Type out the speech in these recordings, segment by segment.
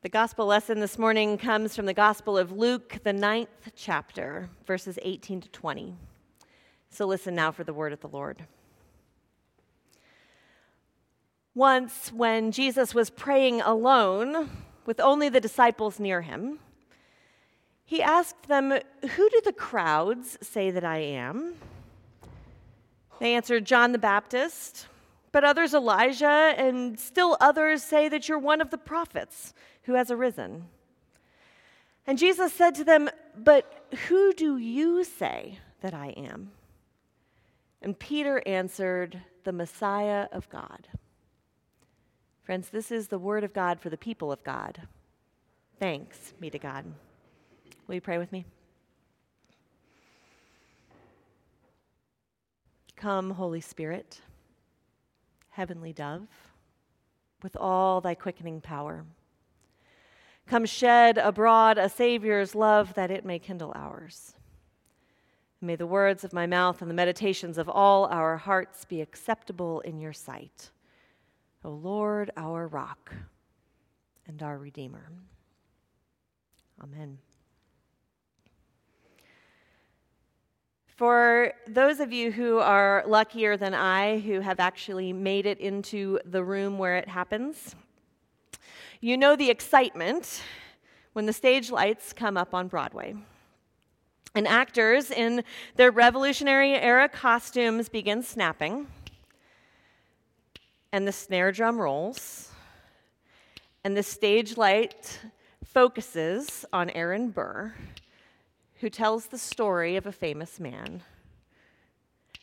The gospel lesson this morning comes from the Gospel of Luke, the ninth chapter, verses 18 to 20. So listen now for the word of the Lord. Once, when Jesus was praying alone with only the disciples near him, he asked them, Who do the crowds say that I am? They answered, John the Baptist, but others Elijah, and still others say that you're one of the prophets who has arisen. And Jesus said to them, But who do you say that I am? And Peter answered, The Messiah of God. Friends, this is the word of God for the people of God. Thanks be to God. Will you pray with me? Come, Holy Spirit, heavenly dove, with all thy quickening power. Come shed abroad a Savior's love that it may kindle ours. May the words of my mouth and the meditations of all our hearts be acceptable in your sight. O Lord, our rock and our Redeemer. Amen. For those of you who are luckier than I, who have actually made it into the room where it happens, you know the excitement when the stage lights come up on Broadway. And actors in their Revolutionary era costumes begin snapping, and the snare drum rolls, and the stage light focuses on Aaron Burr, who tells the story of a famous man.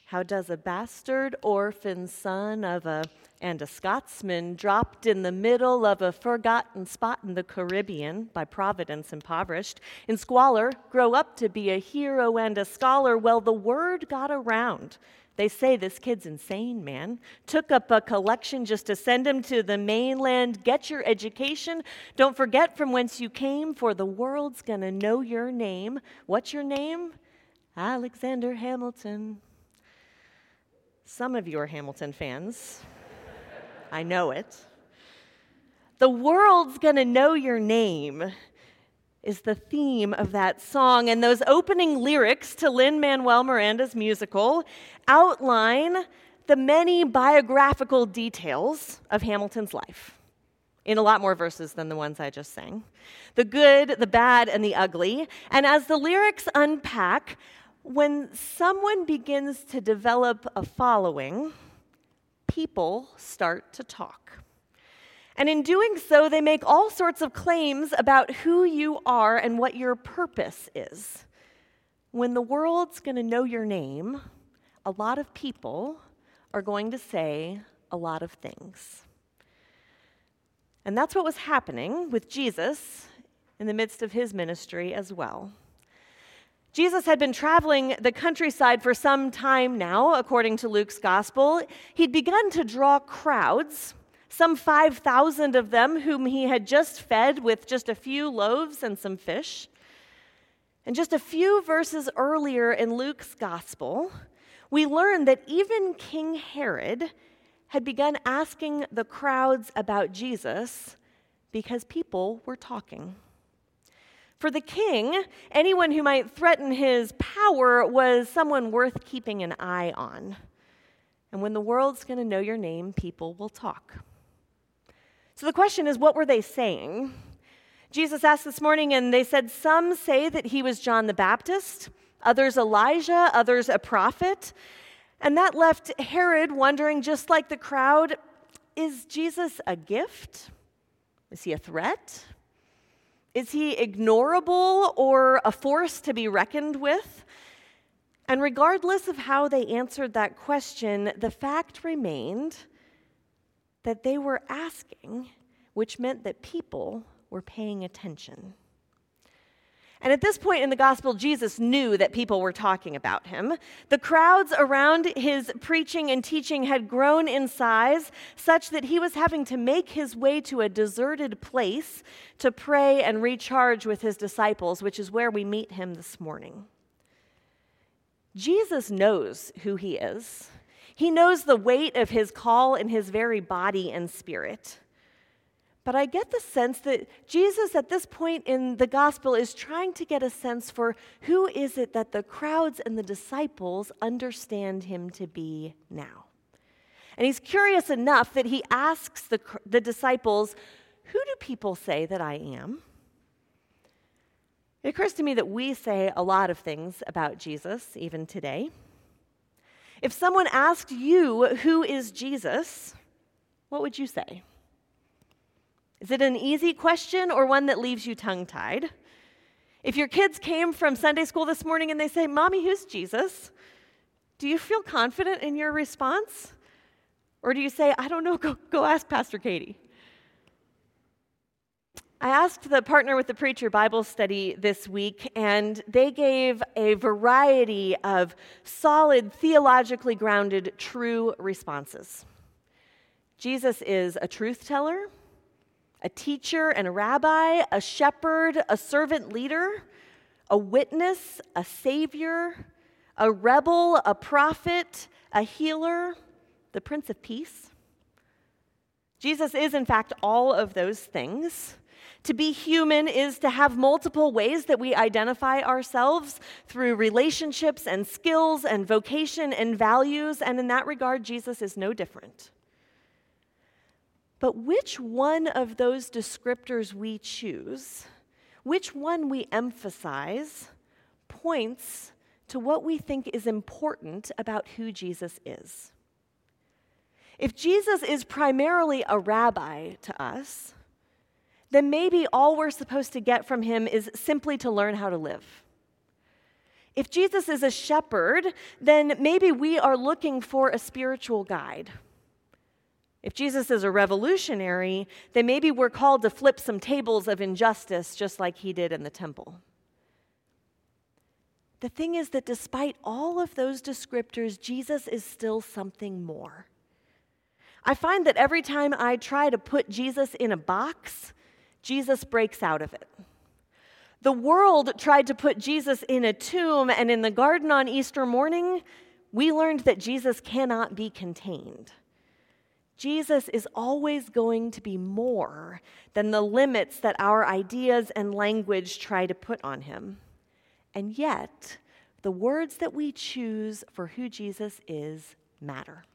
How does a bastard orphan son of a and a Scotsman dropped in the middle of a forgotten spot in the Caribbean, by Providence impoverished, in squalor, grow up to be a hero and a scholar. Well, the word got around. They say this kid's insane, man. Took up a collection just to send him to the mainland. Get your education. Don't forget from whence you came, for the world's gonna know your name. What's your name? Alexander Hamilton. Some of you are Hamilton fans. I know it. The world's gonna know your name is the theme of that song. And those opening lyrics to Lin Manuel Miranda's musical outline the many biographical details of Hamilton's life in a lot more verses than the ones I just sang. The good, the bad, and the ugly. And as the lyrics unpack, when someone begins to develop a following, people start to talk. And in doing so, they make all sorts of claims about who you are and what your purpose is. When the world's going to know your name, a lot of people are going to say a lot of things. And that's what was happening with Jesus in the midst of his ministry as well. Jesus had been traveling the countryside for some time now, according to Luke's gospel. He'd begun to draw crowds, some 5,000 of them whom he had just fed with just a few loaves and some fish. And just a few verses earlier in Luke's gospel, we learn that even King Herod had begun asking the crowds about Jesus because people were talking. For the king, anyone who might threaten his power was someone worth keeping an eye on. And when the world's going to know your name, people will talk. So the question is, what were they saying? Jesus asked this morning, and they said, Some say that he was John the Baptist, others Elijah, others a prophet. And that left Herod wondering, just like the crowd, is Jesus a gift? Is he a threat? Is he ignorable or a force to be reckoned with? And regardless of how they answered that question, the fact remained that they were asking, which meant that people were paying attention. And at this point in the gospel, Jesus knew that people were talking about him. The crowds around his preaching and teaching had grown in size such that he was having to make his way to a deserted place to pray and recharge with his disciples, which is where we meet him this morning. Jesus knows who he is. He knows the weight of his call in his very body and spirit. But I get the sense that Jesus, at this point in the gospel, is trying to get a sense for who is it that the crowds and the disciples understand him to be now. And he's curious enough that he asks the, the disciples, Who do people say that I am? It occurs to me that we say a lot of things about Jesus, even today. If someone asked you, Who is Jesus? what would you say? Is it an easy question or one that leaves you tongue tied? If your kids came from Sunday school this morning and they say, Mommy, who's Jesus? Do you feel confident in your response? Or do you say, I don't know, go, go ask Pastor Katie? I asked the Partner with the Preacher Bible study this week, and they gave a variety of solid, theologically grounded, true responses. Jesus is a truth teller, a teacher and a rabbi, a shepherd, a servant leader, a witness, a savior, a rebel, a prophet, a healer, the Prince of Peace. Jesus is, in fact, all of those things. To be human is to have multiple ways that we identify ourselves through relationships and skills and vocation and values, and in that regard, Jesus is no different. But which one of those descriptors we choose, which one we emphasize, points to what we think is important about who Jesus is. If Jesus is primarily a rabbi to us, then maybe all we're supposed to get from him is simply to learn how to live. If Jesus is a shepherd, then maybe we are looking for a spiritual guide. If Jesus is a revolutionary, then maybe we're called to flip some tables of injustice just like he did in the temple. The thing is that despite all of those descriptors, Jesus is still something more. I find that every time I try to put Jesus in a box, Jesus breaks out of it. The world tried to put Jesus in a tomb, and in the garden on Easter morning, we learned that Jesus cannot be contained. Jesus is always going to be more than the limits that our ideas and language try to put on him. And yet, the words that we choose for who Jesus is matter.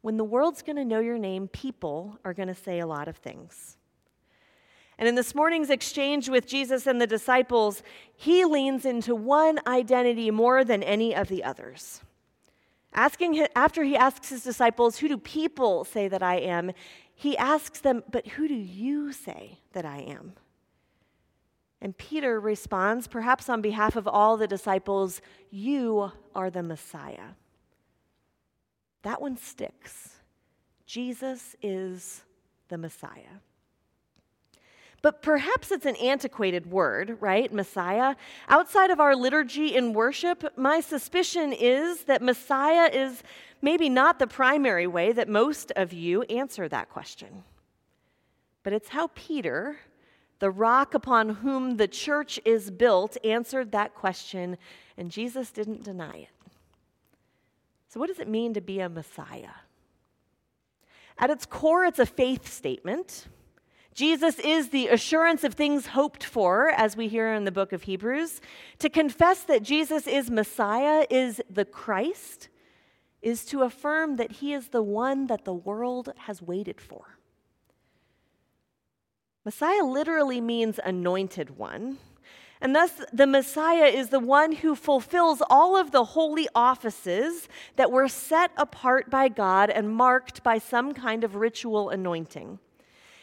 When the world's going to know your name, people are going to say a lot of things. And in this morning's exchange with Jesus and the disciples, he leans into one identity more than any of the others. Asking after he asks his disciples, Who do people say that I am? He asks them, But who do you say that I am? And Peter responds, perhaps on behalf of all the disciples, You are the Messiah. That one sticks. Jesus is the Messiah. But perhaps it's an antiquated word, right? Messiah. Outside of our liturgy in worship, my suspicion is that Messiah is maybe not the primary way that most of you answer that question. But it's how Peter, the rock upon whom the church is built, answered that question, and Jesus didn't deny it. So, what does it mean to be a Messiah? At its core, it's a faith statement. Jesus is the assurance of things hoped for, as we hear in the book of Hebrews. To confess that Jesus is Messiah, is the Christ, is to affirm that he is the one that the world has waited for. Messiah literally means anointed one. And thus, the Messiah is the one who fulfills all of the holy offices that were set apart by God and marked by some kind of ritual anointing.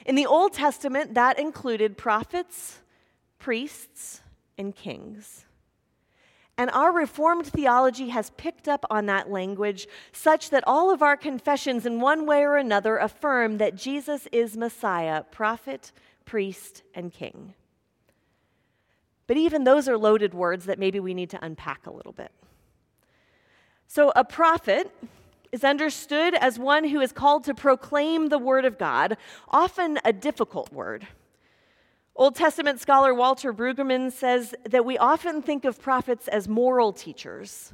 In the Old Testament, that included prophets, priests, and kings. And our Reformed theology has picked up on that language such that all of our confessions, in one way or another, affirm that Jesus is Messiah, prophet, priest, and king. But even those are loaded words that maybe we need to unpack a little bit. So, a prophet is understood as one who is called to proclaim the word of God, often a difficult word. Old Testament scholar Walter Brueggemann says that we often think of prophets as moral teachers,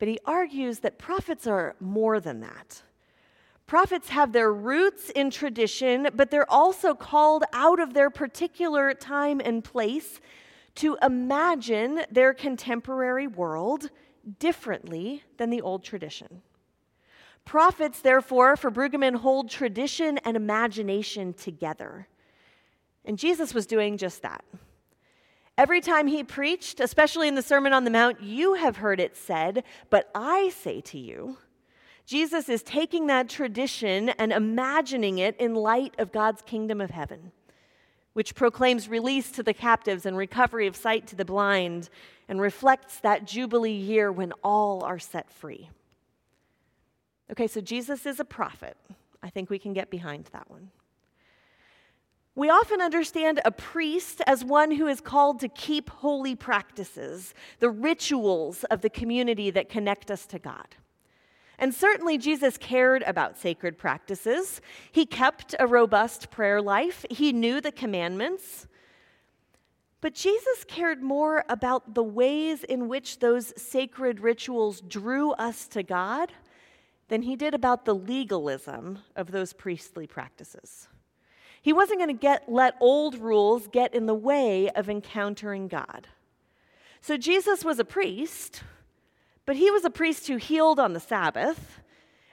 but he argues that prophets are more than that. Prophets have their roots in tradition, but they're also called out of their particular time and place to imagine their contemporary world differently than the old tradition. Prophets, therefore, for Brueggemann, hold tradition and imagination together. And Jesus was doing just that. Every time he preached, especially in the Sermon on the Mount, you have heard it said, but I say to you. Jesus is taking that tradition and imagining it in light of God's kingdom of heaven, which proclaims release to the captives and recovery of sight to the blind, and reflects that Jubilee year when all are set free. Okay, so Jesus is a prophet. I think we can get behind that one. We often understand a priest as one who is called to keep holy practices, the rituals of the community that connect us to God. And certainly, Jesus cared about sacred practices. He kept a robust prayer life, he knew the commandments. But Jesus cared more about the ways in which those sacred rituals drew us to God than he did about the legalism of those priestly practices. He wasn't going to get, let old rules get in the way of encountering God. So Jesus was a priest, but he was a priest who healed on the Sabbath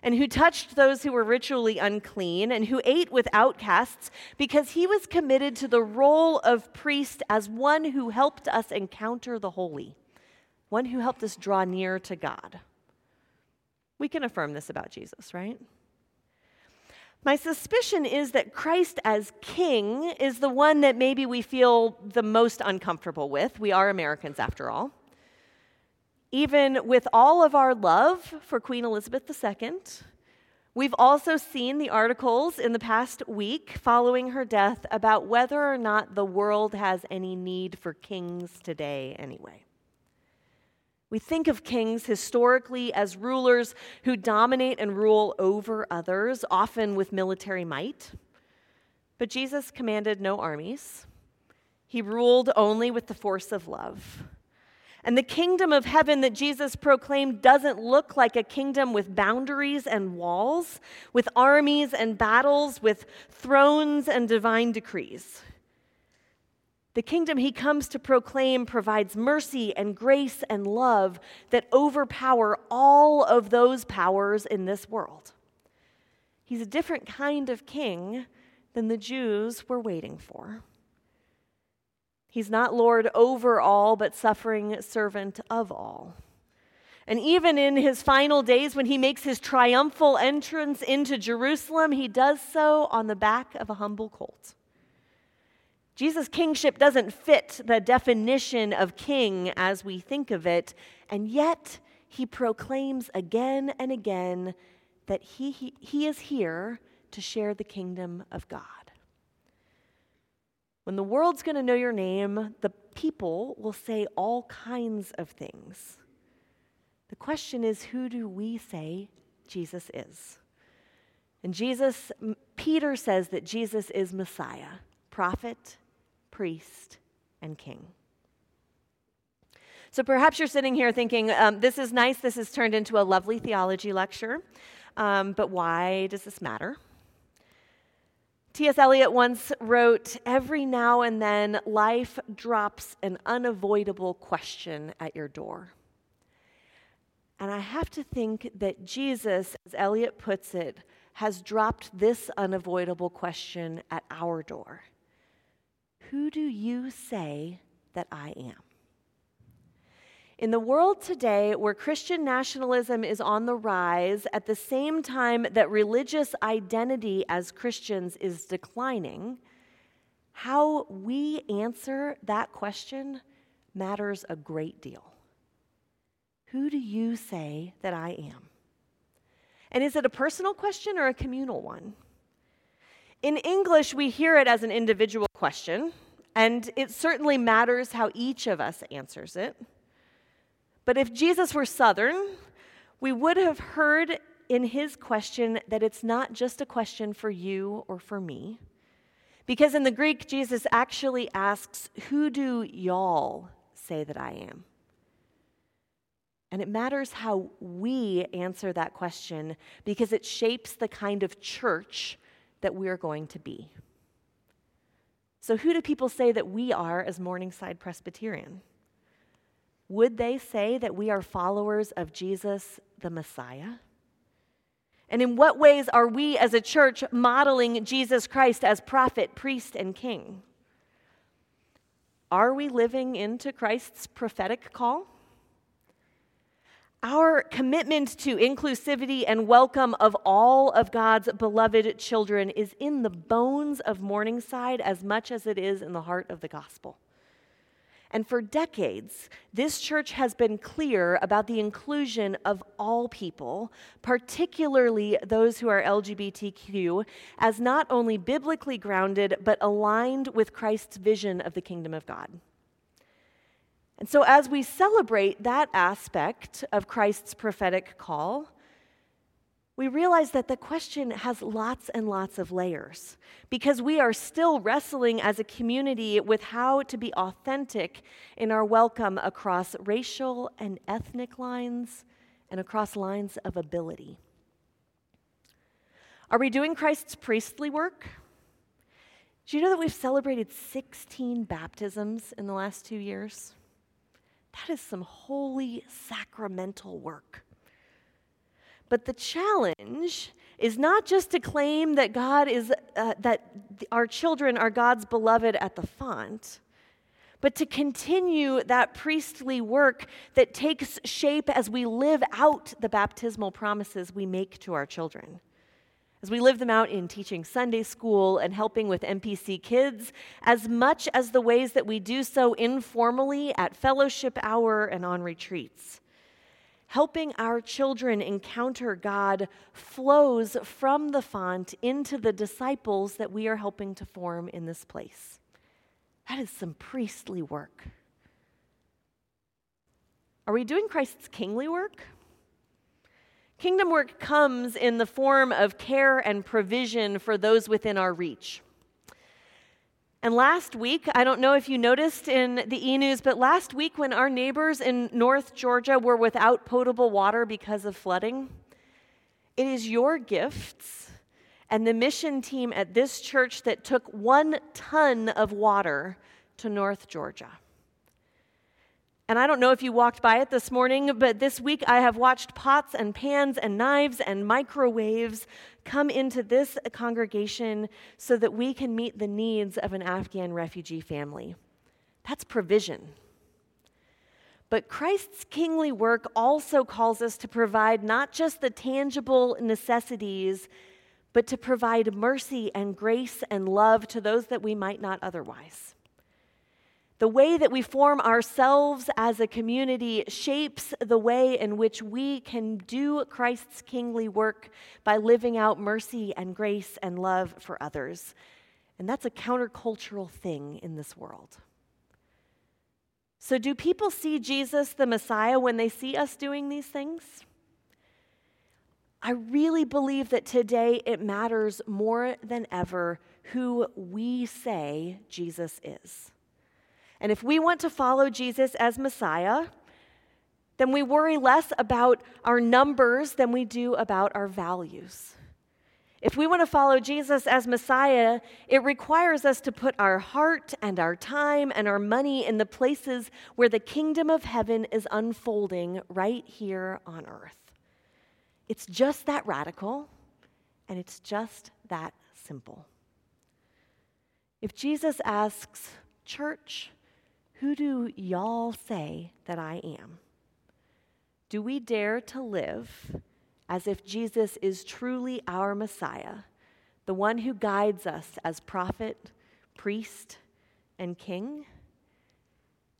and who touched those who were ritually unclean and who ate with outcasts because he was committed to the role of priest as one who helped us encounter the holy, one who helped us draw near to God. We can affirm this about Jesus, right? My suspicion is that Christ as king is the one that maybe we feel the most uncomfortable with. We are Americans, after all. Even with all of our love for Queen Elizabeth II, we've also seen the articles in the past week following her death about whether or not the world has any need for kings today, anyway. We think of kings historically as rulers who dominate and rule over others, often with military might. But Jesus commanded no armies, he ruled only with the force of love. And the kingdom of heaven that Jesus proclaimed doesn't look like a kingdom with boundaries and walls, with armies and battles, with thrones and divine decrees. The kingdom he comes to proclaim provides mercy and grace and love that overpower all of those powers in this world. He's a different kind of king than the Jews were waiting for. He's not Lord over all, but suffering servant of all. And even in his final days, when he makes his triumphal entrance into Jerusalem, he does so on the back of a humble colt. Jesus' kingship doesn't fit the definition of king as we think of it, and yet he proclaims again and again that he, he, he is here to share the kingdom of God. When the world's going to know your name, the people will say all kinds of things. The question is who do we say Jesus is? And Jesus, Peter says that Jesus is Messiah, prophet, priest, and king. So perhaps you're sitting here thinking, um, this is nice, this has turned into a lovely theology lecture, um, but why does this matter? T.S. Eliot once wrote Every now and then, life drops an unavoidable question at your door. And I have to think that Jesus, as Eliot puts it, has dropped this unavoidable question at our door. Who do you say that I am? In the world today, where Christian nationalism is on the rise, at the same time that religious identity as Christians is declining, how we answer that question matters a great deal. Who do you say that I am? And is it a personal question or a communal one? In English, we hear it as an individual question, and it certainly matters how each of us answers it. But if Jesus were Southern, we would have heard in his question that it's not just a question for you or for me. Because in the Greek, Jesus actually asks, Who do y'all say that I am? And it matters how we answer that question because it shapes the kind of church that we're going to be. So, who do people say that we are as Morningside Presbyterian? Would they say that we are followers of Jesus the Messiah? And in what ways are we as a church modeling Jesus Christ as prophet, priest, and king? Are we living into Christ's prophetic call? Our commitment to inclusivity and welcome of all of God's beloved children is in the bones of Morningside as much as it is in the heart of the gospel. And for decades, this church has been clear about the inclusion of all people, particularly those who are LGBTQ, as not only biblically grounded, but aligned with Christ's vision of the kingdom of God. And so, as we celebrate that aspect of Christ's prophetic call, we realize that the question has lots and lots of layers because we are still wrestling as a community with how to be authentic in our welcome across racial and ethnic lines and across lines of ability. Are we doing Christ's priestly work? Do you know that we've celebrated 16 baptisms in the last two years? That is some holy sacramental work. But the challenge is not just to claim that God is uh, that our children are God's beloved at the font, but to continue that priestly work that takes shape as we live out the baptismal promises we make to our children. As we live them out in teaching Sunday school and helping with MPC kids, as much as the ways that we do so informally at fellowship hour and on retreats helping our children encounter God flows from the font into the disciples that we are helping to form in this place. That is some priestly work. Are we doing Christ's kingly work? Kingdom work comes in the form of care and provision for those within our reach. And last week, I don't know if you noticed in the e news, but last week when our neighbors in North Georgia were without potable water because of flooding, it is your gifts and the mission team at this church that took one ton of water to North Georgia. And I don't know if you walked by it this morning, but this week I have watched pots and pans and knives and microwaves come into this congregation so that we can meet the needs of an Afghan refugee family. That's provision. But Christ's kingly work also calls us to provide not just the tangible necessities, but to provide mercy and grace and love to those that we might not otherwise. The way that we form ourselves as a community shapes the way in which we can do Christ's kingly work by living out mercy and grace and love for others. And that's a countercultural thing in this world. So, do people see Jesus the Messiah when they see us doing these things? I really believe that today it matters more than ever who we say Jesus is. And if we want to follow Jesus as Messiah, then we worry less about our numbers than we do about our values. If we want to follow Jesus as Messiah, it requires us to put our heart and our time and our money in the places where the kingdom of heaven is unfolding right here on earth. It's just that radical, and it's just that simple. If Jesus asks, Church, who do y'all say that I am? Do we dare to live as if Jesus is truly our Messiah, the one who guides us as prophet, priest, and king?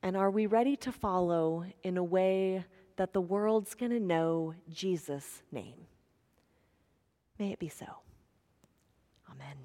And are we ready to follow in a way that the world's going to know Jesus' name? May it be so. Amen.